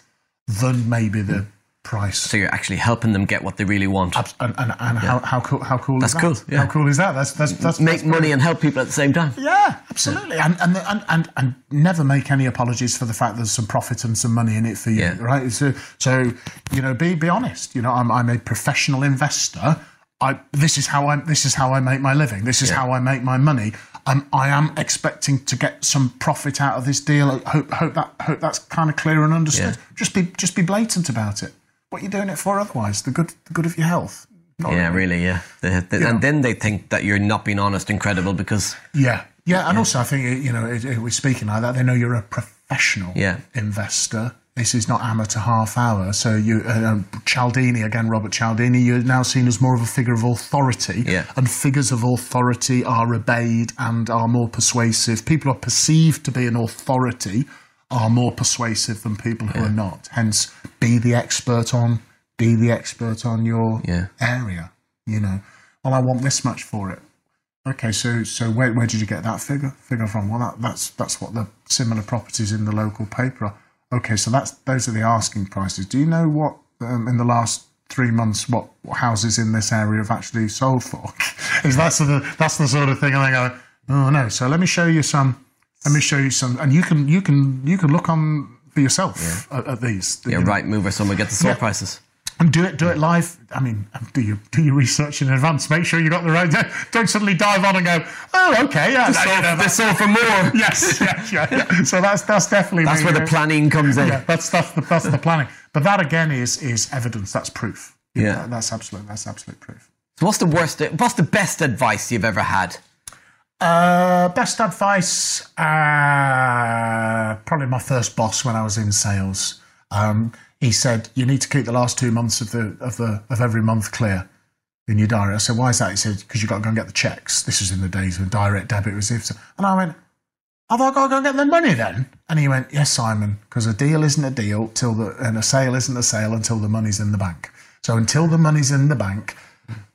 than maybe the mm. price. So you're actually helping them get what they really want. And, and, and how, how cool how cool That's is that? cool, yeah. How cool is that? That's that's that's Make that's money and help people at the same time. yeah, absolutely. And, and and and and never make any apologies for the fact there's some profit and some money in it for you, Yeah. right? So so you know, be be honest. You know, I'm I'm a professional investor. I this is how I this is how I make my living. This is Yeah. how I make my money. I am expecting to get some profit out of this deal. I hope hope that hope that's kind of clear and understood. Yeah. Just be just be blatant about it. What you're you doing it for otherwise? The good the good of your health. Not Yeah, really, yeah. They- they- And then they think that you're not being honest and credible because, Yeah, yeah, and also I think you know, it, it, we're speaking like that. They know you're a professional Yeah. investor. This is not amateur half hour. So you, uh, um, Cialdini again, Robert Cialdini. You're now seen as more of a figure of authority, Yeah. and figures of authority are obeyed and are more persuasive. People are perceived to be an authority are more persuasive than people who are not. Hence, be the expert on, be the expert on your Yeah. area. You know, well, I want this much for it. Okay, so so where, where did you get that figure figure from? Well, that, that's that's what the similar properties in the local paper are. Okay, so that's those are the asking prices. Do you know what um, in the last three months what, houses in this area have actually sold for? Is that sort of that's the sort of thing? And they go, oh no. So let me show you some. Let me show you some, and you can you can you can look on for yourself at, at these. yeah, You know, right mover somewhere get the sold Yeah. prices. And do it do it live. I mean, do your do your research in advance. Make sure you got the right. Don't suddenly dive on and go, oh, okay, yeah, This no, you this sold for more. yes, yeah, yeah, yeah. So that's that's definitely That's where the planning comes in. Yeah, that's that's the that's the planning. But that again is is evidence. That's proof. You Yeah. that's absolute. That's absolute proof. So what's the worst, what's the best advice you've ever had? Uh, best advice, uh, probably my first boss when I was in sales. Um, he said you need to keep the last two months of the of the of every month clear in your diary. I said, why is that? He said, because you've got to go and get the checks. This was in the days when direct debit was if. And I went, have I got to go and get the money then? And he went, yes, Simon, because a deal isn't a deal till the and a sale isn't a sale until the money's in the bank. So until the money's in the bank,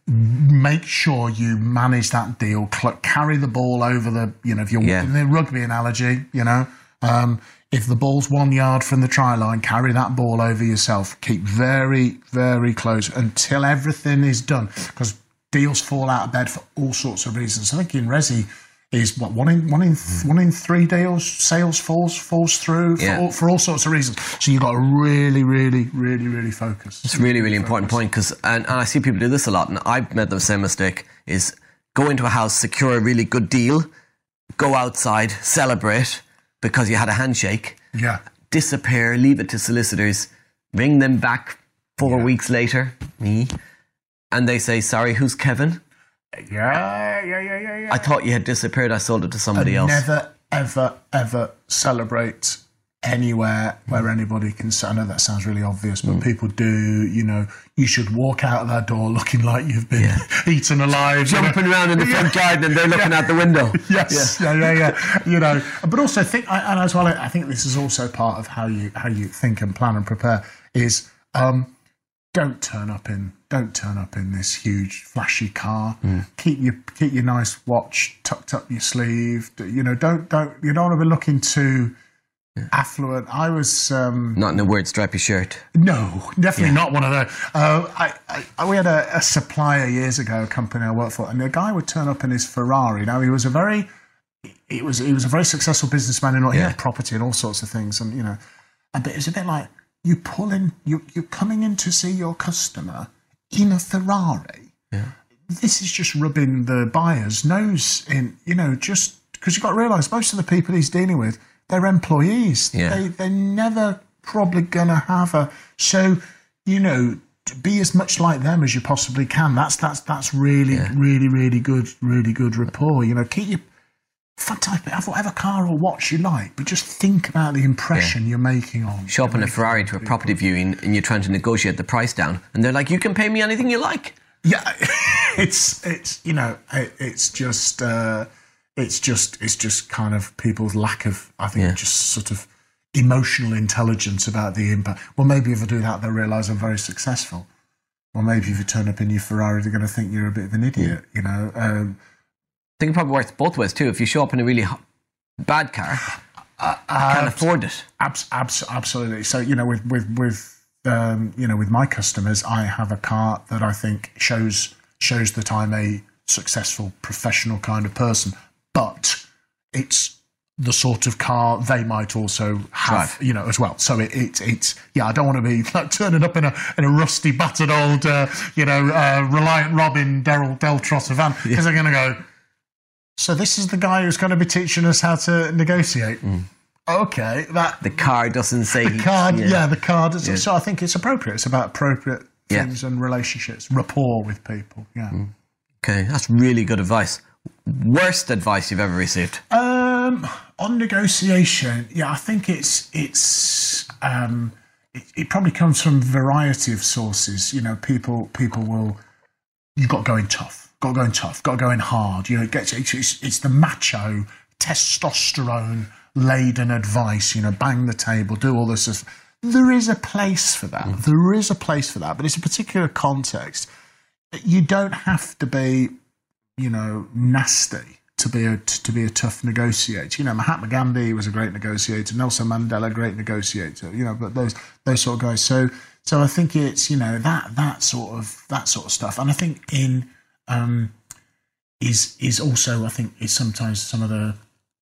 make sure you manage that deal. Cl- carry the ball over the, you know, if you're Yeah. in the rugby analogy, you know, um, if the ball's one yard from the try line, carry that ball over yourself. Keep very, very close until everything is done. Because deals fall out of bed for all sorts of reasons. I think in Resi is what one in one in one in three deals sales falls falls through for, Yeah. all, for all sorts of reasons. So you've got to really, really, really, really focus. It's a really, really important point because, and, and I see people do this a lot, and I've made the same mistake: is go into a house, secure a really good deal, go outside, celebrate because you had a handshake, Yeah. disappear, leave it to solicitors, ring them back four weeks later, me, and they say, "Sorry, who's Kevin? Yeah, yeah, yeah, yeah, yeah. I thought you had disappeared. I sold it to somebody else." Never, ever, ever celebrate anywhere where anybody can. I know that sounds really obvious, Mm. but people do. You know, you should walk out of that door looking like you've been eaten alive. you know. Jumping around in the front garden and they're looking out the window. Yes, yeah. yeah, yeah, You know, but also think, I- and as well, I think this is also part of how you how you think and plan and prepare. Is um, don't turn up in don't turn up in this huge flashy car. Keep your keep your nice watch tucked up your sleeve. You know, don't don't you don't want to be looking too affluent. I was. Um, Not in a weird stripy shirt. no, definitely not one of those. Uh, I, I, we had a, a supplier years ago, a company I worked for, and the guy would turn up in his Ferrari. Now he was a very, he was he was a very successful businessman in all he Yeah. had property and all sorts of things, and you know, and but it was a bit like you pull in, you you're coming in to see your customer in a Ferrari. Yeah. This is just rubbing the buyer's nose in, you know, just because you've got to realise most of the people he's dealing with, they're employees. Yeah. They they're never probably going to have a so you know to be as much like them as you possibly can. That's that's that's really really really good really good rapport. You know, keep your fun type have whatever car or watch you like, but just think about the impression you're making on. Show up in a Ferrari to a property viewing and you're trying to negotiate the price down, and they're like, "You can pay me anything you like." Yeah, it's it's you know it, it's just uh, it's just it's just kind of people's lack of I think Yeah. just sort of emotional intelligence about the impact. Well, maybe if I do that, they'll realise I'm very successful. Or maybe if you turn up in your Ferrari, they're going to think you're a bit of an idiot. You know, um, I think it probably works both ways too. If you show up in a really bad car, i can't afford it. Abs- abs- absolutely. So you know, with with with um, you know, with my customers, I have a car that I think shows shows that I'm a successful professional kind of person, but it's the sort of car they might also have, Drive. you know, as well. So it, it it's yeah, I don't want to be like turning up in a in a rusty, battered old, uh, you know, uh, Reliant Robin Daryl Del Trotter van because they're going to go. So this is the guy who's going to be teaching us how to negotiate. Okay, that The car doesn't say the card, yeah. yeah. the card. is- So I think it's appropriate. It's about appropriate Yeah. things and relationships, rapport with people. Yeah. Okay, that's really good advice. Worst advice you've ever received? Um, on negotiation, yeah, I think it's it's um, it, it probably comes from a variety of sources. You know, people people will you've got to go in tough, got to go in tough, got to go in hard. You know, it gets it's, it's, it's the macho testosterone laden advice. You know, bang the table, do all this. Stuff. There is a place for that. There is a place for that, but it's a particular context. You don't have to be you know, nasty to be a to be a tough negotiator. You know, Mahatma Gandhi was a great negotiator, Nelson Mandela, great negotiator. You know, but those those sort of guys. So so I think it's you know that that sort of that sort of stuff, and I think in um, is is also I think is sometimes some of the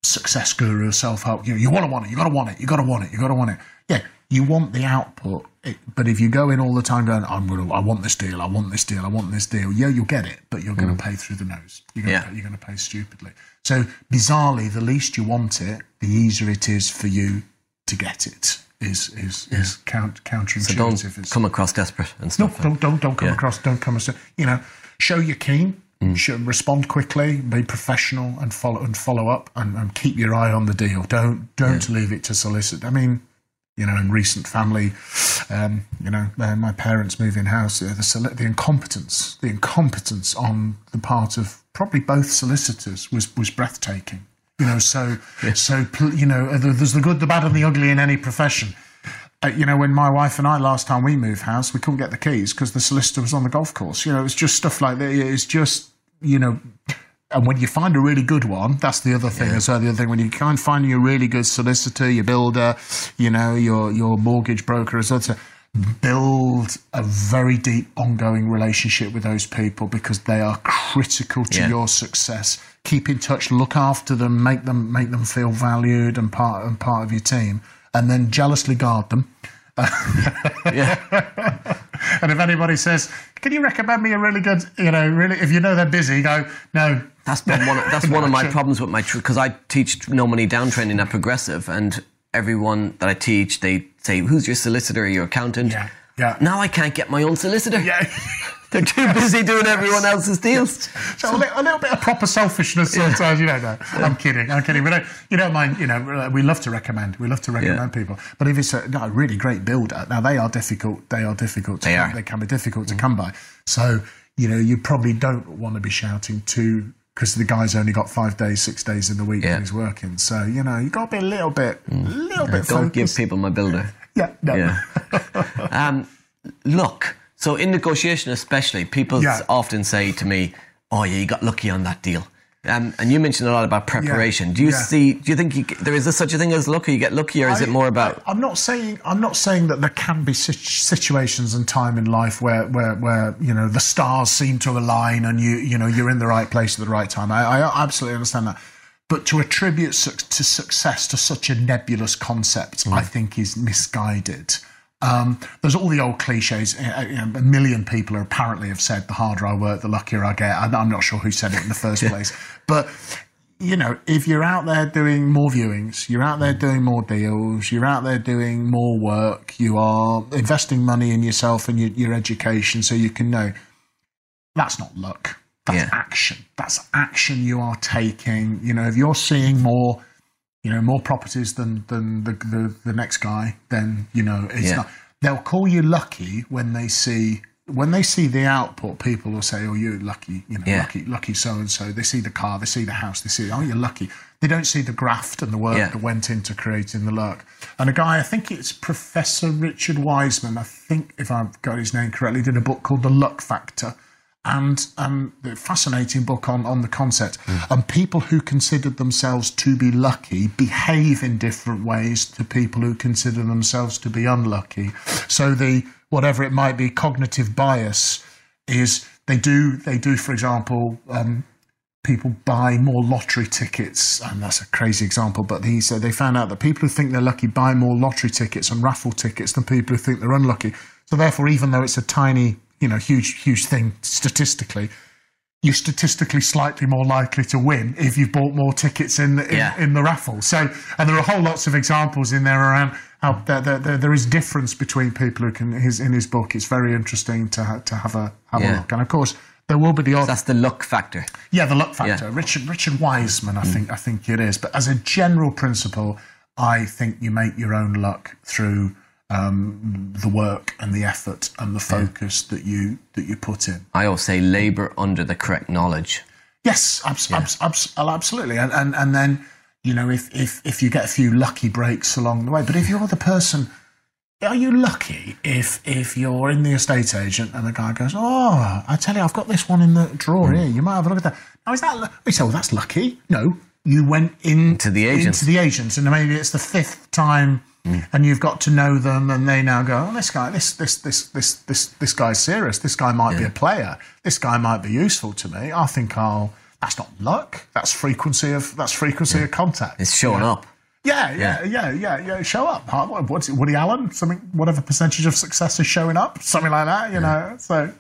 success guru self help. You know, you want to want it, you got to want it, you got to want it, you got to want it. Yeah, you want the output, it, but if you go in all the time going, I'm gonna, I want this deal, I want this deal, I want this deal. Yeah, you'll get it, but you're going to mm. pay through the nose. You're going Yeah. to you're going to pay stupidly. So bizarrely, the least you want it, the easier it is for you to get it. Is is is count counterintuitive. Don't It's- come across desperate and stuff. no, don't don't don't come Yeah. across. Don't come across. You know, show you're keen. Mm. Show, respond quickly. Be professional and follow and follow up and, and keep your eye on the deal. Don't don't leave it to solicit. I mean, you know, in recent family, um, you know, uh, my parents moving house. Uh, the the incompetence, the incompetence on the part of probably both solicitors was was breathtaking. You know, so so you know, uh, there's the good, the bad, and the ugly in any profession. Uh, you know, when my wife and I last time we moved house, we couldn't get the keys because the solicitor was on the golf course. You know, it was just stuff like that. It's just, you know, and when you find a really good one, that's the other thing as well. The other thing when you of find your really good solicitor, your builder, you know, your your mortgage broker, as well, build a very deep, ongoing relationship with those people because they are critical to Yeah. your success. Keep in touch, look after them, make them make them feel valued and part and part of your team, and then jealously guard them. Yeah. And if anybody says, "Can you recommend me a really good," you know, really, if you know they're busy, go, "No, That's been one. Of, that's one of my problems with my because I teach no money down training at Progressive, and everyone that I teach, they say, "Who's your solicitor? Your accountant?" Yeah, yeah. Now I can't get my own solicitor. yeah." They're too busy doing everyone else's deals. So a, li- a little bit of proper selfishness sometimes, you know. No, I'm kidding, I'm kidding. But uh, you don't mind, you know. uh, We love to recommend. We love to recommend people. But if it's a, no, a really great builder, now they are difficult. They are difficult. To They are. They can be difficult to come by. So you know, you probably don't want to be shouting to because the guy's only got five days, six days in the week Yeah. when he's working. So you know, you got to be a little bit, a little bit. Don't give people my builder. Yeah, no. Yeah. um, look, so in negotiation, especially, people Yeah. often say to me, "Oh, yeah, you got lucky on that deal." Um, and you mentioned a lot about preparation. Do you yeah. see? Do you think you, there is such a thing as lucky? You get lucky, or is it more about? I, am not saying I'm not saying that there can be sit- situations and time in life where, where where you know the stars seem to align and you you know you're in the right place at the right time. I, I absolutely understand that. But to attribute su- to success to such a nebulous concept, I think, is misguided. Um, there's all the old cliches. Eh, eh, you know, A million people are apparently have said, "The harder I work, the luckier I get." I'm not sure who said it in the first place, but you know, if you're out there doing more viewings, you're out there mm. doing more deals, you're out there doing more work, you are investing money in yourself and your, your education so you can know that's not luck. That's Yeah. action. That's action you are taking. You know, if you're seeing more, you know, more properties than than the the, the next guy, then you know it's Yeah. not. They'll call you lucky when they see when they see the output. People will say, "Oh, you're lucky." You know, Yeah. lucky, lucky so and so. They see the car, they see the house, they see, "Oh, you're lucky." They don't see the graft and the work that went into creating the luck. And a guy, I think it's Professor Richard Wiseman. I think if I've got his name correctly, did a book called The Luck Factor and um, fascinating book on, on the concept. And people who considered themselves to be lucky behave in different ways to people who consider themselves to be unlucky. So the whatever it might be, cognitive bias is they do they do, for example. Um, People buy more lottery tickets, and that's a crazy example. But he said they found out that people who think they're lucky buy more lottery tickets and raffle tickets than people who think they're unlucky. So therefore, even though it's a tiny, you know, huge, huge thing statistically, you're statistically slightly more likely to win if you've bought more tickets in the, in, Yeah. in the raffle. So, and there are whole lots of examples in there around how there, there, there, is difference between people who can. His in his book, it's very interesting to ha- to have a have a look. And of course, there will be the odd That's the luck factor. yeah, the luck factor. Yeah. Mm. Richard Richard Wiseman, I think I think it is. But as a general principle, I think you make your own luck through um, the work and the effort and the focus that you that you put in. I always say labour under the correct knowledge. Yes, abs- abs- abs- absolutely. And, and and then you know if, if if you get a few lucky breaks along the way, but if you're the person. Are you lucky if if you're in the estate agent and the guy goes, oh, I tell you, I've got this one in the drawer here. You might have a look at that. Now is that? lu-" We say, well, that's lucky. No, you went in To the agents. into the agents, and maybe it's the fifth time, and you've got to know them, and they now go, oh, this guy, this this this this this this guy's serious. This guy might be a player. This guy might be useful to me. I think I'll. That's not luck. That's frequency of that's frequency of contact. It's showing up. Yeah, yeah, yeah, yeah, yeah. Show up. What's it, Woody Allen? Something, whatever percentage of success is showing up, something like that. You know. So,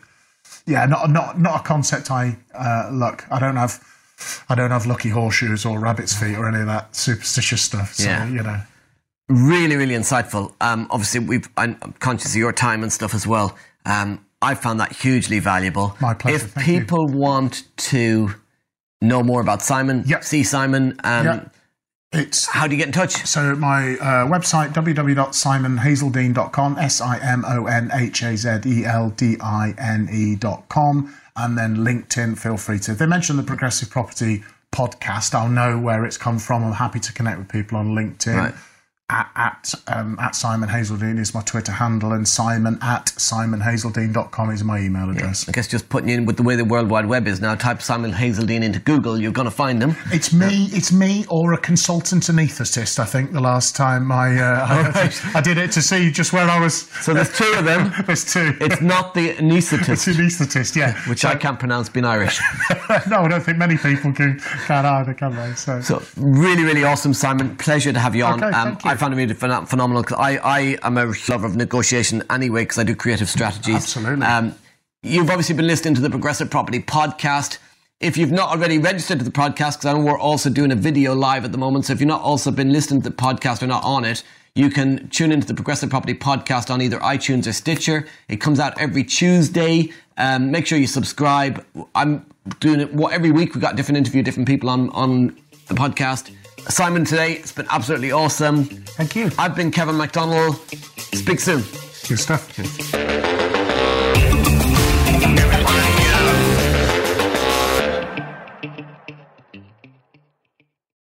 yeah, not not not a concept I uh, look. I don't have, I don't have lucky horseshoes or rabbit's feet or any of that superstitious stuff. So Yeah. you know. Really, really insightful. Um, obviously, we've I'm conscious of your time and stuff as well. Um, I found that hugely valuable. My pleasure, If thank you. people want to know more about Simon, Yep. see Simon, um, Yeah. It's how do you get in touch? So my uh, website www.simonhazeldine.com, S I M O N H A Z E L D I N E.com, and then LinkedIn. Feel free to. If they mention the Progressive Property podcast, I'll know where it's come from. I'm happy to connect with people on LinkedIn. Right. At at, um, at Simon Hazeldine is my Twitter handle, and Simon at simonhazeldine.com is my email address. I guess just putting in with the way the World Wide Web is now, type Simon Hazeldine into Google, you're going to find him. It's me. It's me or a consultant anaesthetist. I think the last time I uh, I, I did it to see just where I was. So there's two of them. There's two. It's not the It's anaesthetist, anaesthetist, yeah. which So- I can't pronounce being Irish. no, I don't think many people can, can either, can they? So, So really, really awesome, Simon. Pleasure to have you on. Um, Okay, thank you. I found it really phen- phenomenal. 'cause I, I am a lover of negotiation anyway because I do creative strategies. Absolutely. Um, you've obviously been listening to the Progressive Property Podcast. If you've not already registered to the podcast, because I know we're also doing a video live at the moment, so if you've not also been listening to the podcast or not on it, you can tune into the Progressive Property Podcast on either iTunes or Stitcher. It comes out every Tuesday. Um, make sure you subscribe. I'm doing it what every week. We've got different interview, different people on on the podcast. Simon, today it's been absolutely awesome. thank you. I've been Kevin McDonnell. Speak soon. Good stuff.